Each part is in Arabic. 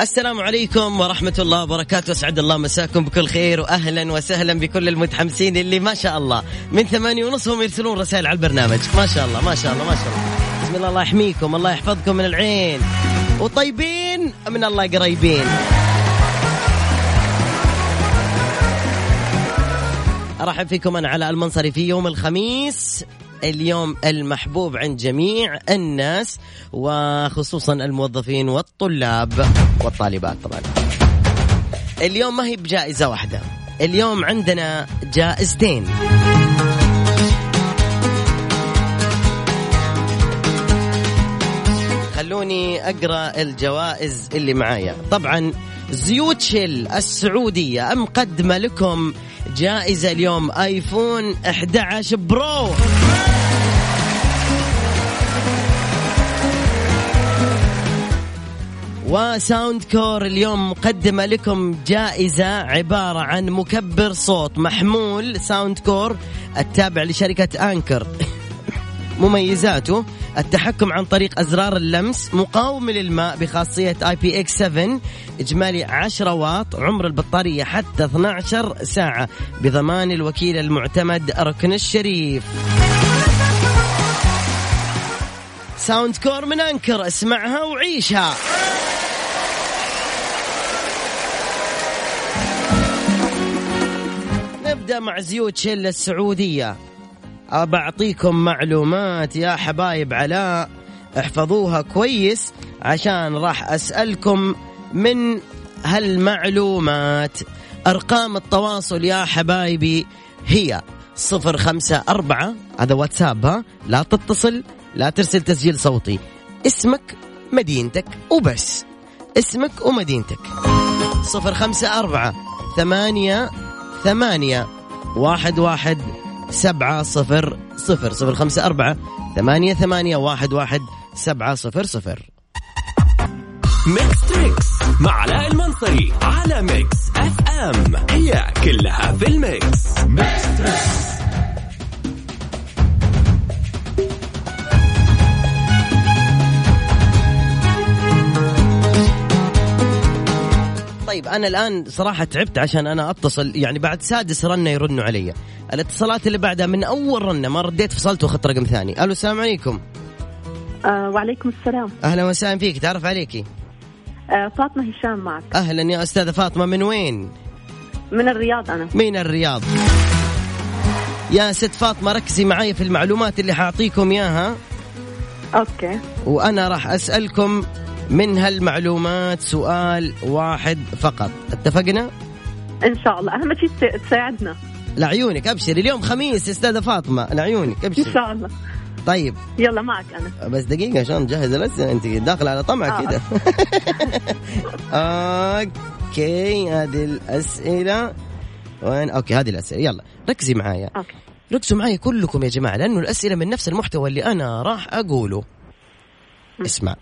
السلام عليكم ورحمة الله وبركاته. أسعد الله مساكم بكل خير وأهلا وسهلا بكل المتحمسين اللي ما شاء الله من ثمانية ونص هم يرسلون رسائل على البرنامج. ما شاء الله ما شاء الله ما شاء الله. بسم الله الله يحميكم الله يحفظكم من العين. وطيبين من الله قريبين. أرحب فيكم أنا على المنصري في يوم الخميس. اليوم المحبوب عند جميع الناس وخصوصا الموظفين والطلاب والطالبات طبعا. اليوم ما هي بجائزة واحدة اليوم عندنا جائزتين. خلوني أقرأ الجوائز اللي معايا. طبعا زيوت شيل السعودية مقدمه لكم جائزة اليوم آيفون 11 برو. و Soundcore اليوم مقدمة لكم جائزة عبارة عن مكبر صوت محمول Soundcore التابع لشركة Anker. مميزاته التحكم عن طريق أزرار اللمس مقاوم للماء بخاصية IPX 7 إجمالي 10 واط عمر البطارية حتى 12 ساعة بضمان الوكيل المعتمد ركن الشريف. Soundcore من Anker اسمعها وعيشها. مع زيوت شل السعودية بعطيكم معلومات يا حبايب علاء. احفظوها كويس عشان راح أسألكم من هالمعلومات. أرقام التواصل يا حبايبي هي صفر خمسة أربعة هذا واتساب ها؟ لا تتصل لا ترسل تسجيل صوتي. اسمك مدينتك وبس. اسمك ومدينتك. صفر خمسة أربعة ثمانية ثمانية. واحد واحد سبعة صفر صفر صفر خمسة أربعة ثمانية ثمانية واحد واحد سبعة صفر صفر. Mix Trix مع علاء المنصري على Mix FM. هي كلها في ال mix. Mix Trix. طيب أنا الآن صراحة تعبت عشان أنا أتصل يعني بعد سادس رنه يرنوا علي. الاتصالات اللي بعدها من أول رنه ما رديت فصلت وأخذت رقم ثاني. ألو السلام عليكم. آه وعليكم السلام. أهلا وسهلا فيك تعرف عليكي؟ آه فاطمة هشام معك. أهلا يا أستاذة فاطمة من وين؟ من الرياض أنا. من الرياض. يا ست فاطمة ركزي معي في المعلومات اللي حاعطيكم إياها. أوكي. وأنا راح أسألكم من هالمعلومات سؤال واحد فقط. اتفقنا؟ إن شاء الله. أهم شيء تس- تساعدنا. لعيونك أبشري. اليوم خميس أستاذة فاطمة. لعيونك أبشري. شاء الله. طيب. يلا معك أنا. بس دقيقة عشان نجهز الأسئلة أنت داخلة على طمع آه. كده. okay هذه الأسئلة. وين؟ okay هذه الأسئلة. يلا ركزي معايا. okay. ركزوا معايا كلكم يا جماعة لأنه الأسئلة من نفس المحتوى اللي أنا راح أقوله. اسمع.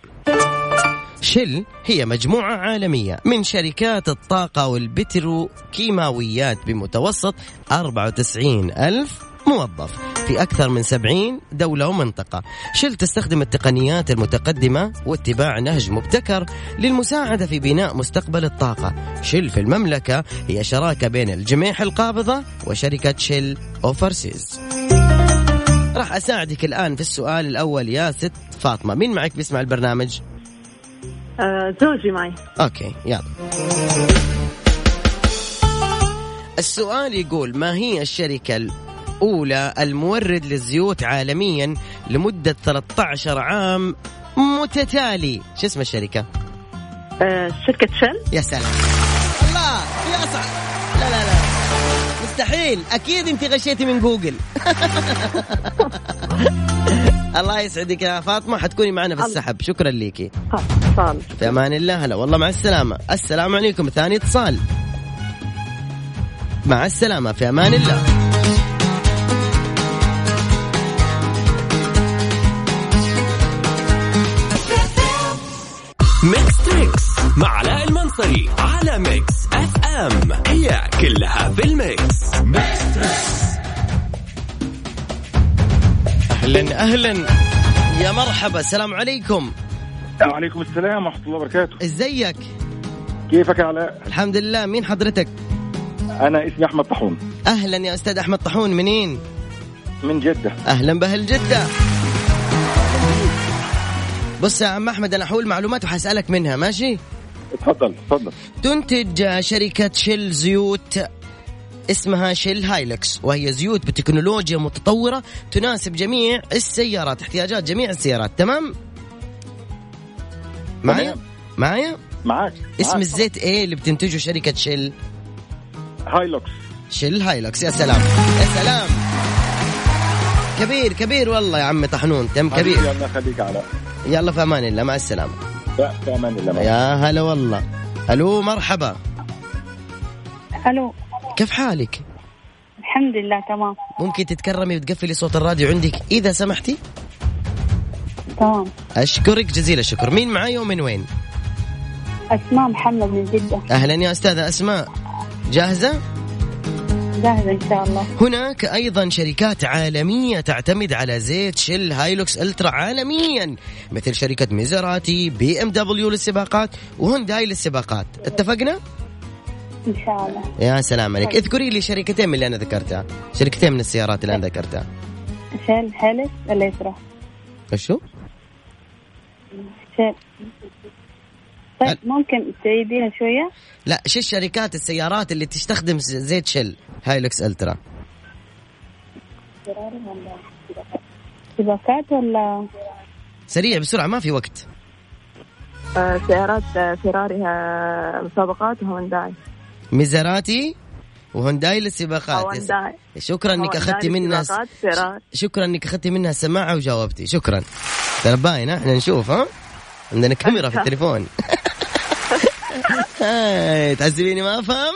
شل هي مجموعة عالمية من شركات الطاقة والبتروكيماويات بمتوسط 94 ألف موظف في أكثر من 70 دولة ومنطقة. شل تستخدم التقنيات المتقدمة واتباع نهج مبتكر للمساعدة في بناء مستقبل الطاقة. شل في المملكة هي شراكة بين الجميح القابضة وشركة شل overseas. راح أساعدك الآن في السؤال الأول يا ست فاطمة. مين معك بيسمع البرنامج؟ آه زوجي معي. okay يلا. السؤال يقول ما هي الشركة الأولى المورد للزيوت عالميا لمدة 13 عام متتالي؟ شو اسم الشركة؟ آه شركة Shell؟ يا سلام. الله يا أصعب لا لا لا. مستحيل. أكيد أنت غشيتي من جوجل. الله يسعدك يا فاطمة حتكوني معنا في السحب. شكرا ليكي اتصال في أمان الله. هلا والله مع السلامة. السلام عليكم. ثاني اتصال. مع السلامة. في أمان الله. Mix Trix مع علاء المنصري على Mix FM هي كلها في ال mix. Mix Trix أهلا أهلا. يا مرحبا السلام عليكم. وعليكم السلام ورحمة الله وبركاته. إزيك؟ كيفك يا علاء؟ الحمد لله. مين حضرتك؟ أنا اسمي أحمد طاحون. أهلا يا أستاذ أحمد طاحون منين؟ من جدة. أهلا بأهل جدة. بص يا عم أحمد أنا حول معلومات وحسألك منها ماشي؟ اتفضل اتفضل. تنتج شركة Shell زيوت اسمها Shell Helix وهي زيوت بتكنولوجيا متطورة تناسب جميع السيارات احتياجات جميع السيارات. تمام؟ معايا. معايا؟ معاك. اسم معاك. الزيت إيه اللي بتنتجه شركة Shell؟ Helix. Shell Helix يا سلام. يا سلام. كبير كبير والله يا عم طحنون. تم كبير. الله يخليك يا علاء يلا في أمان الله. مع السلامة. لا في أمان الله. يا هلا والله. ألو مرحبا. ألو. كيف حالك؟ الحمد لله تمام. ممكن تتكرمي وتقفلي صوت الراديو عندك إذا سمحتي؟ تمام. أشكرك جزيل الشكر. مين معاي ومن وين؟ أسماء محمد من جدة. أهلا يا أستاذة أسماء. جاهزة؟ جاهزة إن شاء الله. هناك أيضا شركات عالمية تعتمد على زيت Shell Helix Ultra عالميا مثل شركة Maserati BMW للسباقات وهونداي للسباقات. اتفقنا؟ إن شاء الله. يا سلام عليك. اذكري لي شركتين من اللي أنا ذكرتها. شركتين من السيارات اللي أنا ذكرتها. Shell Helix Ultra Shell طيب ممكن تعيديها شوية؟ لا شو الشركات السيارات اللي تستخدم زيت Shell Helix Ultra. سباقات ولا؟ سريع بسرعة ما في وقت. آه، سيارات آه، فيراري آه، مسابقات وهونداي Maserati وهونداي للسباقات. هونداي. شكرا إنك أخذتي منها فيراري شكرا إنك أخذتي منها سماعة وجاوبتي. شكرا. ترى باين؟ إحنا نشوف ها؟ عندنا كاميرا في التليفون. هاي، تحسبيني ما أفهم؟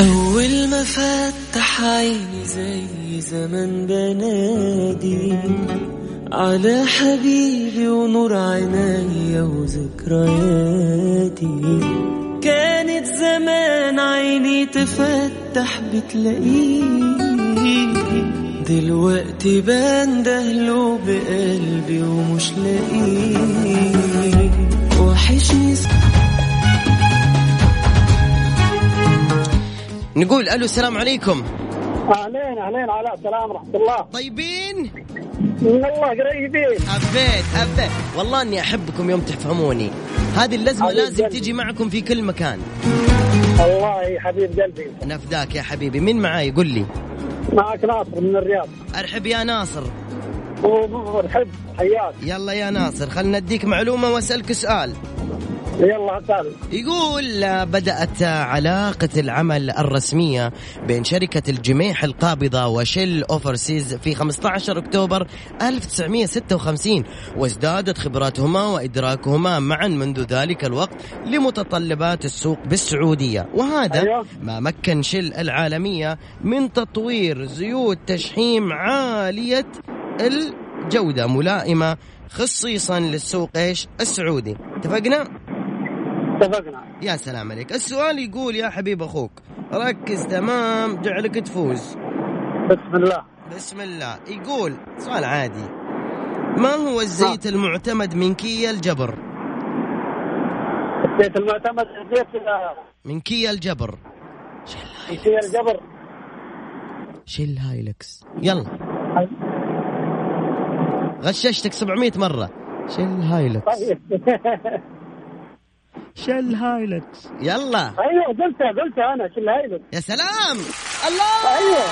أول ما فتح عيني زي زمن بنادي على حبيبي ونور عينيا وذكرياتي. كانت زمان عيني تفتح بتلاقيه دلوقتي بندهله بقلبي ومش لاقيه وحشني نقول ألو السلام عليكم. أهلين أهلين علاء السلام ورحمة الله. طيبين؟ والله قريبين. حبيت حبيت والله إني أحبكم يوم تفهموني. هذه اللزمة لازم قلبي. تجي معكم في كل مكان. الله يا حبيب قلبي. نفداك يا حبيبي. مين معاي؟ قل لي. معك ناصر من الرياض. أرحب يا ناصر. ورحب حياك. يلا يا ناصر خلنا نديك معلومة وأسألك سؤال. يلا يقول آه، بدأت علاقة العمل الرسمية بين شركة الجميح القابضة وشيل أوفرسيز في 15 أكتوبر 1956 وازدادت خبراتهما وإدراكهما معا منذ ذلك الوقت لمتطلبات السوق بالسعودية. وهذا أيوة. ما مكن شيل العالمية من تطوير زيوت تشحيم عالية الجودة ملائمة خصيصا للسوق إيش؟ السعودي. اتفقنا؟ اتفقنا. يا سلام عليك. السؤال يقول يا حبيب أخوك ركز تمام جعلك تفوز. بسم الله. بسم الله. يقول سؤال عادي. ما هو الزيت المعتمد من كيا الجبر؟ الزيت المعتمد الزيت من كيا الجبر. في الجبر. Shell Helix. يلا. غششتك 700 مرة. Shell Helix. Shell Helix يلا. أيوه قلتها قلتها أنا شو الهيبه يا سلام. الله! أيوه.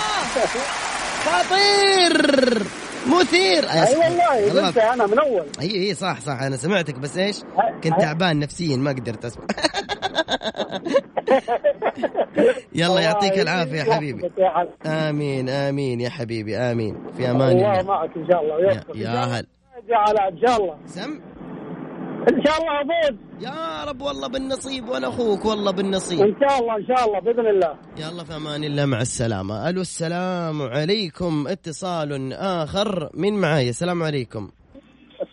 خطير مثير. أي سلام. والله قلتها أنا من أول. أي أي صح صح. أنا سمعتك بس إيش؟ كنت. تعبان نفسيا ما قدرت أسمع. يلا يعطيك العافية يا حبيبي. آمين آمين يا حبيبي آمين. في أمان الله. معك إن شاء الله يا, يا شاء الله. هل. يا علاء إن شاء الله. سم. إن شاء الله افوز يا رب والله بالنصيب وأنا أخوك والله بالنصيب. إن شاء الله إن شاء الله بإذن الله. يلا في أمان الله مع السلامة. ألو السلام عليكم. اتصال آخر. من معايا السلام عليكم.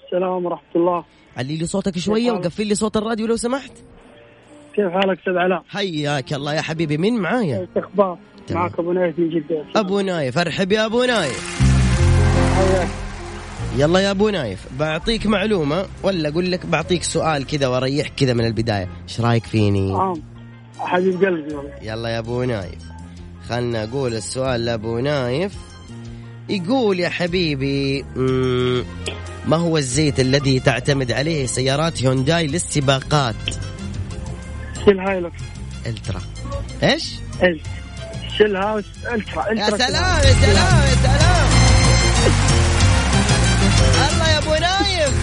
السلام ورحمة الله. علي لي صوتك شوية وقفل لي صوت الراديو لو سمحت. كيف حالك أستاذ علاء؟ حياك الله يا حبيبي. مين معايا أخبار؟ تمام. معك أبو نايف من جدة. أبو نايف. أرحب يا أبو نايف. حياك. يلا يا أبو نايف بعطيك معلومة ولا أقول لك بعطيك سؤال كذا واريحك كذا من البداية؟ إيش رأيك فيني؟ نعم حبيب قلبي يلا. يا أبو نايف. خلنا أقول السؤال لأبو نايف. يقول يا حبيبي ما هو الزيت الذي تعتمد عليه سيارات هيونداي للسباقات؟ Shell Helix Ultra. إيش؟ Shell Helix Ultra. يا سلام يا سلام يا سلام. ابو نايف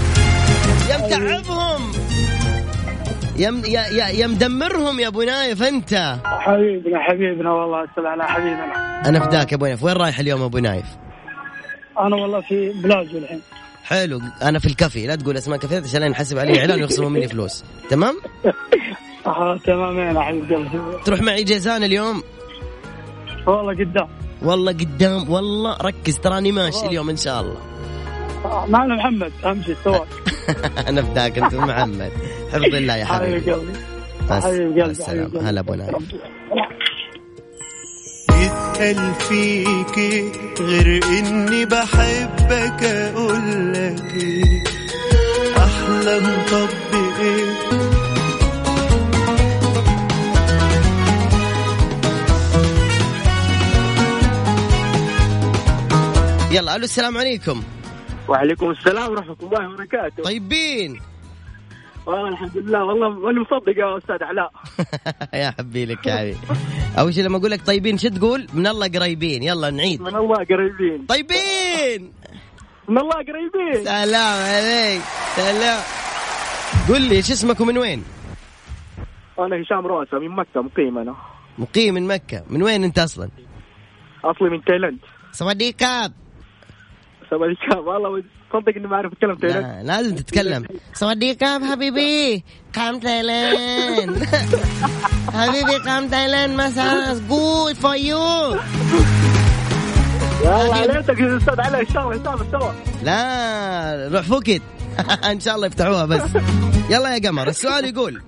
يا متعبهم يا م- يا يا يا مدمرهم يا أبو نايف أنت. حبيبنا حبيبنا والله أستاذ علاء حبيبنا. أنا فداك يا أبو نايف. وين رايح اليوم أبو نايف؟ أنا والله في بلازو الحين. حلو. أنا في الكافي. لا تقول أسماء كافيات عشان ينحسب علي إعلان ويخصموا مني فلوس. تمام؟ آه تمامين يا حبيب قلبي تروح معي جيزان اليوم؟ والله قدام. والله قدام. والله ركز تراني ماشي اليوم إن شاء الله. معنا محمد اهم شيء سواك أنا فداك أنت محمد. حفظ الله يا حبيب حبيبي حبيب قلبي قلبي. هلا أبو نايف يتقال فيك غير إني بحبك أقول لك إيه أحلم طب إيه؟ يلا ألو السلام عليكم. وعليكم السلام ورحمة الله وبركاته. طيبين. والله الحمد لله والله ماني مصدق يا أستاذ علاء. يا حبي لك يا حبيبي أول شيء لما أقول لك طيبين شو تقول؟ من الله قريبين. يلا نعيد. من الله قريبين. طيبين. من الله قريبين. سلام عليك. سلام. قل لي إيش اسمك ومن وين؟ أنا هشام روسة من مكة مقيم أنا. مقيم من مكة. من وين أنت أصلا؟ أصلي من تايلاند. สวัสดี والله صدق إني ما أعرف أتكلم تايلاند لا لازم تتكلم. สวัสดี ครับ حبيبي come Thailand حبيبي come Thailand massage good for you والله ليتك يا أستاذ علاء إن شاء الله نسافر سوا لا روح فوكت إن شاء الله يفتحوها بس. يلا يا قمر السؤال يقول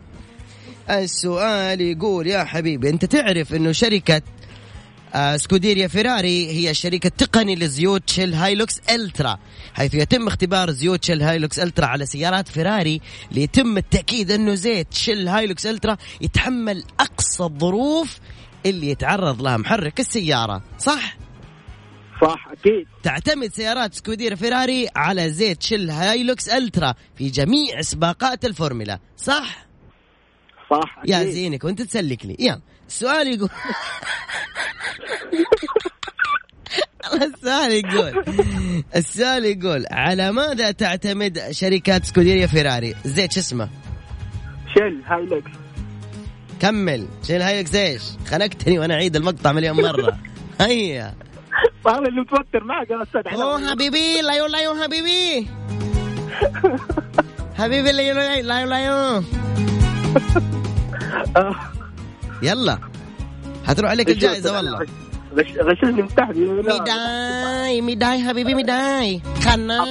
السؤال يقول يا حبيبي أنت تعرف إنه شركة Scuderia Ferrari هي الشركة التقني لزيوت Shell Helix Ultra حيث يتم اختبار زيوت Shell Helix Ultra على سيارات فيراري ليتم التأكيد أنه زيت Shell Helix Ultra يتحمل أقصى الظروف اللي يتعرض لها محرك السيارة صح؟ صح أكيد تعتمد سيارات Scuderia Ferrari على زيت Shell Helix Ultra في جميع سباقات الفورمولا صح صح يا أكيد. زينك وأنت تسلك لي يلا السؤال يقول السؤال يقول السؤال يقول على ماذا تعتمد شركات Scuderia Ferrari؟ زيت شو اسمه؟ Shell Helix. كمل. Shell Helix إيش؟ خنقتني وأنا أعيد المقطع مليون مرة. هيا. أنا اللي متوتر معك يا أستاذ أوه حبيبي لا يو لا يو حبيبي. حبيبي لا يو لا يلا. حتروح عليك الجائزة والله. غش- غششني من تحت ميداي ميداي حبيبي ميداي. خنا.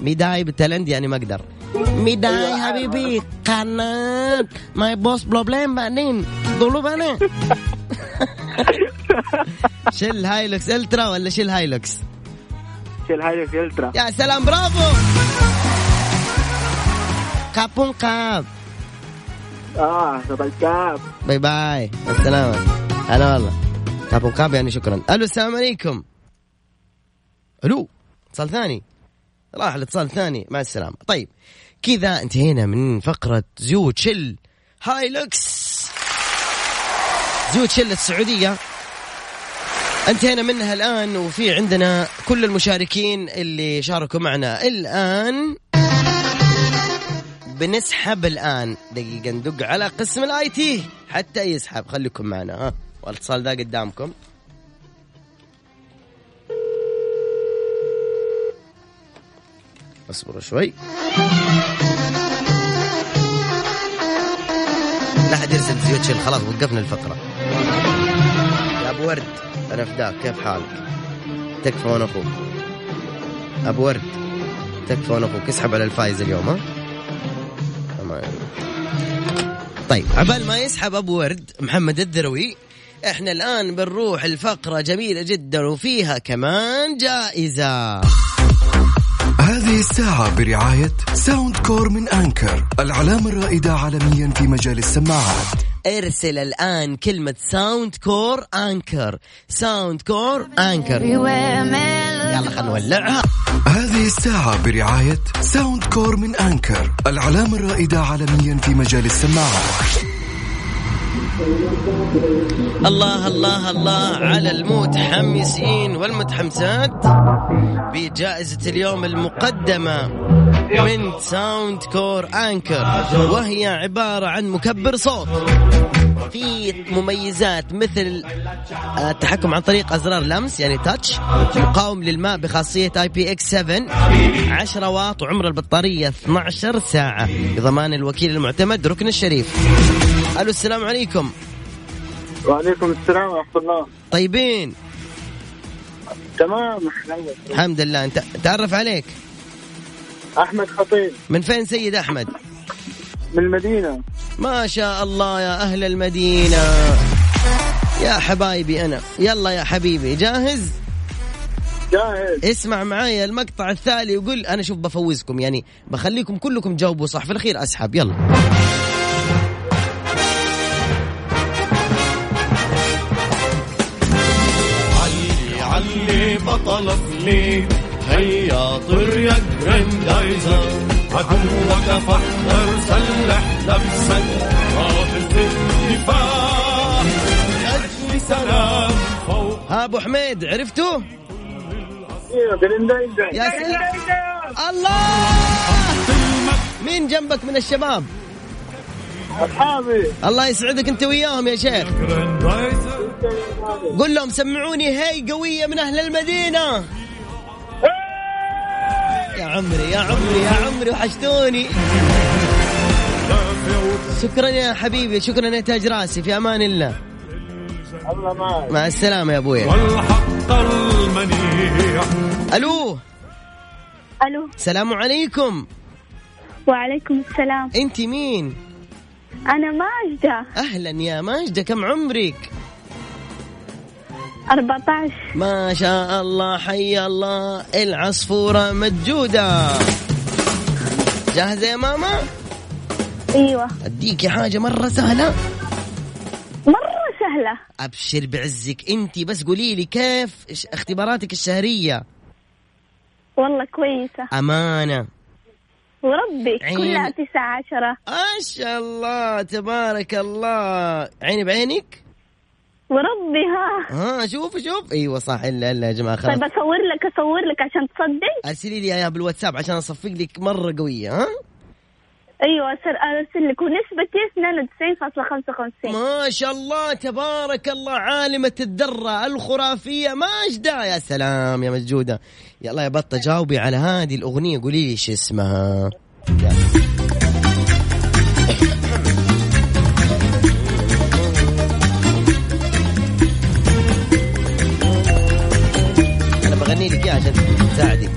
ميداي بالتالنت يعني ما أقدر. ميداي حبيبي قنات ماي بوس بروبلم بعدين؟ قولوا بنا شيل هايلوكس إلترا ولا شيل هايلوكس؟ شيل هايلكس إلترا. يا سلام برافو. كابون كاب. آه bye bye السلامة هلا والله كابون كاب يعني شكرا ألو السلام عليكم ألو اتصال ثاني. راح الاتصال الثاني مع السلامة. طيب كذا انتهينا من فقرة زيوت Shell Helix زيوت Shell السعودية. انتهينا منها الآن وفي عندنا كل المشاركين اللي شاركوا معنا. الآن بنسحب الآن. دقيقة ندق على قسم ال IT. حتى يسحب خليكم معنا ها. والاتصال ذا قدامكم. اصبروا شوي. لا حد يرسل زيوت Shell خلاص وقفنا الفقرة. يا أبو ورد أنا فداك كيف حالك؟ تكفى وأنا أخوك أبو ورد تكفى وأنا أخوك اسحب على الفايز اليوم ها. تمام. طيب عبال ما يسحب أبو ورد محمد الذروي إحنا الآن بنروح الفقرة جميلة جدا وفيها كمان جائزة. هذه الساعة برعاية Soundcore من Anker العلامة الرائدة عالميا في مجال السماعات. ارسل الآن كلمة Soundcore Anker. Soundcore Anker. يلا خلينا نولعها. هذه الساعة برعاية Soundcore من Anker العلامة الرائدة عالميا في مجال السماعات الله الله الله على المتحمسين والمتحمسات بجائزة اليوم المقدمة من Soundcore Anker وهي عبارة عن مكبر صوت. في مميزات مثل التحكم عن طريق أزرار لمس يعني touch مقاوم للماء بخاصية IPX 7 10 واط وعمر البطارية 12 ساعة بضمان الوكيل المعتمد ركن الشريف. ألو السلام عليكم. وعليكم السلام ورحمة الله. طيبين. تمام الحمد لله. أنت تعرف عليك؟ أحمد خطيب. من فين سيد أحمد؟ من المدينة. ما شاء الله يا أهل المدينة. يا حبايبي أنا. يلا يا حبيبي جاهز؟ جاهز. اسمع معايا المقطع التالي وقول أنا شوف بفوزكم يعني بخليكم كلكم تجاوبوا صح. في الأخير أسحب يلا. علي علي بطل فلي هيا طر يا جراندايزر. عدوك فاحذر سلح نفسك في الدفاع لأجل سلام فوق ها أبو حميد عرفتوا؟ جريندايزر يا سلام. الله! مين جنبك من الشباب؟ أصحابي الله يسعدك أنت وياهم يا شيخ. قول لهم سمعوني هي قوية من أهل المدينة. يا عمري يا عمري يا عمري وحشتوني. شكرا يا حبيبي شكرا يا تاج راسي في أمان الله. الله معك مع السلامة يا أبويا. والحق المنيع. ألو؟ ألو. السلام عليكم. وعليكم السلام. أنت مين؟ أنا ماجدة. أهلا يا ماجدة كم عمرك؟ 14 ما شاء الله حي الله. العصفوره مجوده جاهزة يا ماما؟ أيوه. اديكي حاجة مرة سهلة. مرة سهلة. أبشر بعزك. أنت بس قولي لي كيف اختباراتك الشهرية؟ والله كويسة. أمانة. وربي عين. كلها تسعة عشرة. ما شاء الله تبارك الله. عيني بعينك؟ وربي ها. ها شوف شوف. أيوه صح. الا الا يا جماعة خلاص. طيب أصور لك أصور لك عشان تصدق. ارسلي لي إياها بالواتساب عشان أصفق لك مرة قوية ها. أيوه أرسل لك. ونسبتي 92.55 ما شاء الله. تبارك الله عالمة الذرة الخرافية. ماجدة يا سلام يا مجودة. يلا يا بطة جاوبي على هذه الأغنية. قولي لي إيش اسمها. يلا. عشان تساعدك.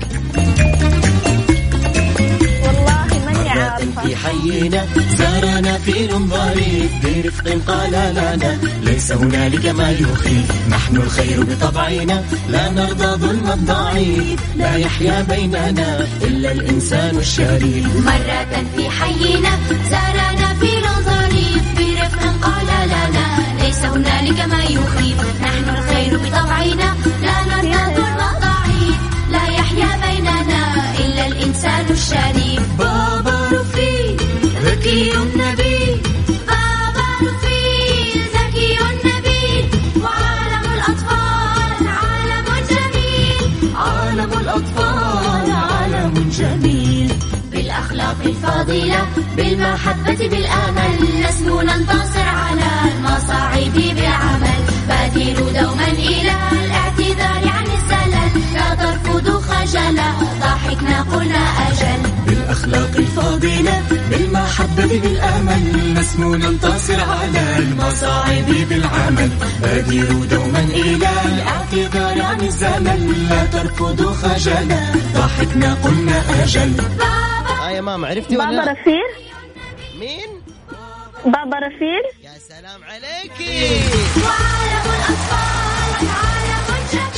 في حينا زارنا فيل ظريف برفق قال لنا ليس هنالك ما يخيف نحن الخير بطبعنا لا نرضى ظلم الضعيف. لا يحيا بيننا إلا الإنسان الشريف. مرة في حينا زارنا فيل ظريف برفق قال لنا ليس هنالك ما يخيف نحن الخير بطبعنا لا الإنسان الشريف. بابا رفيق ذكي نبيل بابا رفيق ذكي نبيل وعالم الأطفال عالم جميل. عالم الأطفال عالم جميل. بالأخلاق الفاضلة بالمحبة بالأمل. نسمو ننتصر على المصاعب بالعمل بادروا دوما إلى الاعتذار بالأخلاق الفاضلة بالمحبة بالأمل نسمو ننتصر على المصاعب بالعمل. بادروا دوما إلى الاعتذار عن الزمن لا تركضوا خجلا. ضحكنا قلنا أجل. آه يا ماما عرفتي ولا بابا؟ رفير مين؟ بابا رفير يا سلام عليكي.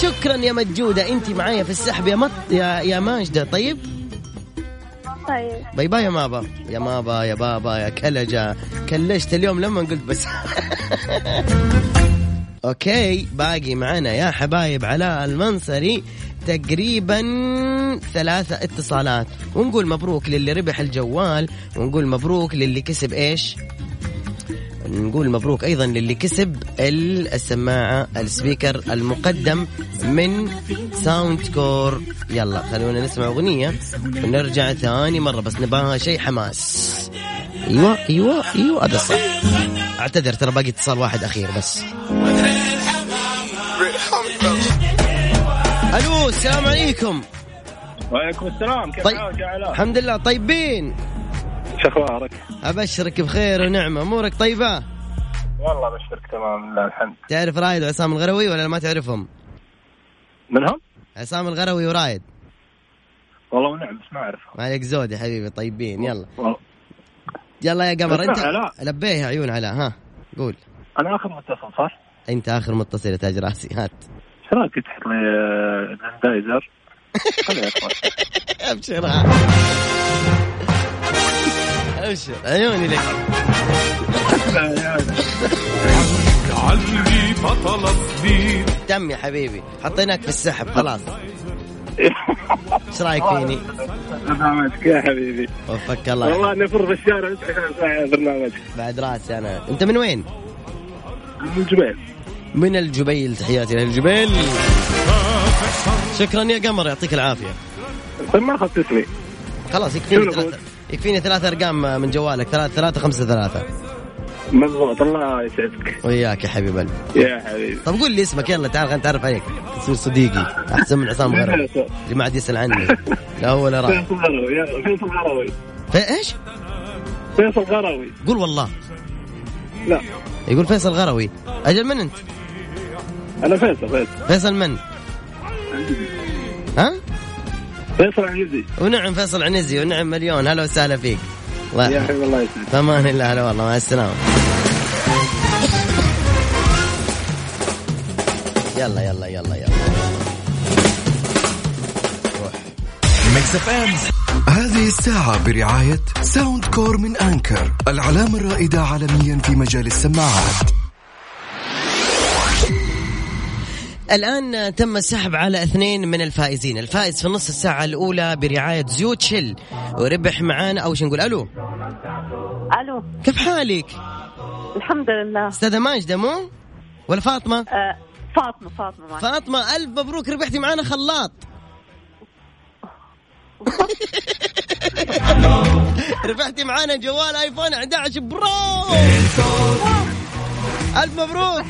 شكرا يا مجودة انت معايا في السحب يا مط يا يا ماجدة. طيب؟ طيب. باي باي يا مابا. يا مابا يا بابا يا كلجة. كلجت اليوم لما قلت بس. أوكي باقي معنا يا حبايب علاء المنصري. تقريبا ثلاثة اتصالات. ونقول مبروك للي ربح الجوال ونقول مبروك للي كسب إيش؟ نقول مبروك أيضا للي كسب السماعة ال speaker المقدم من Soundcore. يلا خلونا نسمع أغنية ونرجع ثاني مرة بس نبغاها شيء حماس. أيوه أيوه أيوه هذا صح أعتذر ترى باقي اتصال واحد أخير بس. ألو السلام عليكم. وعليكم السلام كيف طيب حالك يا علاء؟ الحمد لله طيبين. شو أخبارك؟ أبشرك بخير ونعمة أمورك طيبة؟ والله بشرك تمام لله الحمد. تعرف رايد وعصام الغروي ولا ما تعرفهم. منهم؟ عصام الغروي ورايد والله نعم بس ما أعرفهم. عليك زود يا حبيبي طيبين يلا. والله يلا يا قمر أنت علاء. لبيه يا عيون علاء ها قول. أنا آخر متصل صح؟ أنت آخر متصل يا تاج راسي هات. إيش رأيك تحط لي آه، اخوان أبشر ابشر عيوني لك. علي بطل صغير تم يا حبيبي. حطيناك في السحب خلاص. إيش رأيك فيني؟ برنامجك يا حبيبي. وفقك الله. والله نفر في الشارع برنامجك؟ بعد راسي أنا. أنت من وين؟ من جبيل من الجبيل تحياتي للجبيل شكرا يا قمر يعطيك العافية. طيب ما أخذت اسمي. خلاص يكفيني ثلاثة. يكفيني ثلاث أرقام من جوالك. ثلاثة ثلاثة خمسة ثلاثة. مضبوط الله يسعدك. وياك يا حبيب قلبي. يا حبيبي. طب قول لي اسمك. يلا تعال خلينا نتعرف عليك. تصير صديقي. أحسن من عصام غرب. اللي ما عاد يسأل عني. لا هو ولا راح فيصل غروي. فيصل غروي. في إيش؟ فيصل غروي. قول والله. لا. يقول فيصل غروي. أجل من أنت؟ أنا فيصل فيصل. فيصل من؟ ها؟ فيصل عنزي ونعم فيصل عنزي ونعم مليون. هلا وسهلا فيك. الله يا. حبيبي الله يسعدك في أمان الله هلا والله مع السلامة. يلا يلا يلا يلا. روح Mix FM هذه الساعة برعاية Soundcore من Anker العلامة الرائدة عالميا في مجال السماعات. الآن تم السحب على اثنين من الفائزين. الفائز في النص الساعة الأولى برعاية زيوت Shell وربح معانا أو شو نقول ألو؟ ألو. كيف حالك؟ الحمد لله. أستاذة ماجدة مو ولا فاطمة؟ آه فاطمة فاطمة معك. فاطمة ألف مبروك ربحتي معانا خلاط. ربحتي معانا جوال آيفون 11 برو. ألف مبروك.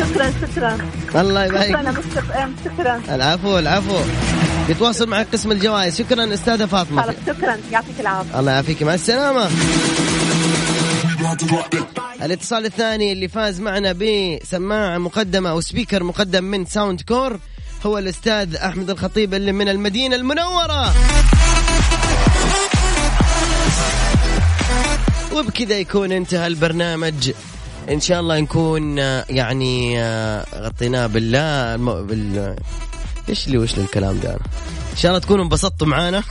شكرا شكرا. الله يبارك شكرا العفو العفو. يتواصل معك قسم الجوائز. شكرا أستاذة فاطمة. خلاص شكرا. يعطيك العافية. الله يعافيك. مع السلامة. الاتصال الثاني اللي فاز معنا بسماعه مقدمة أو speaker مقدم من Soundcore هو الأستاذ أحمد الخطيب اللي من المدينة المنورة. وبكذا يكون انتهى البرنامج. إن شاء الله نكون آه، يعني آه، غطيناه بالله. بال إيش اللي وش الكلام ده؟ إن شاء الله تكونوا انبسطتوا معانا.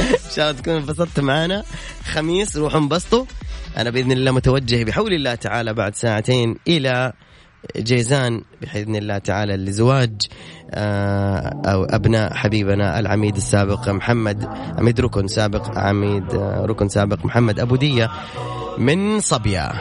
إن شاء الله تكونوا انبسطتوا معانا. خميس روحوا انبسطوا. أنا بإذن الله متوجه بحول الله تعالى بعد ساعتين إلى جيزان باذن الله تعالى لزواج آه، أو أبناء حبيبنا العميد السابق محمد عميد ركن سابق عميد ركن سابق محمد أبو دية. من صبيا.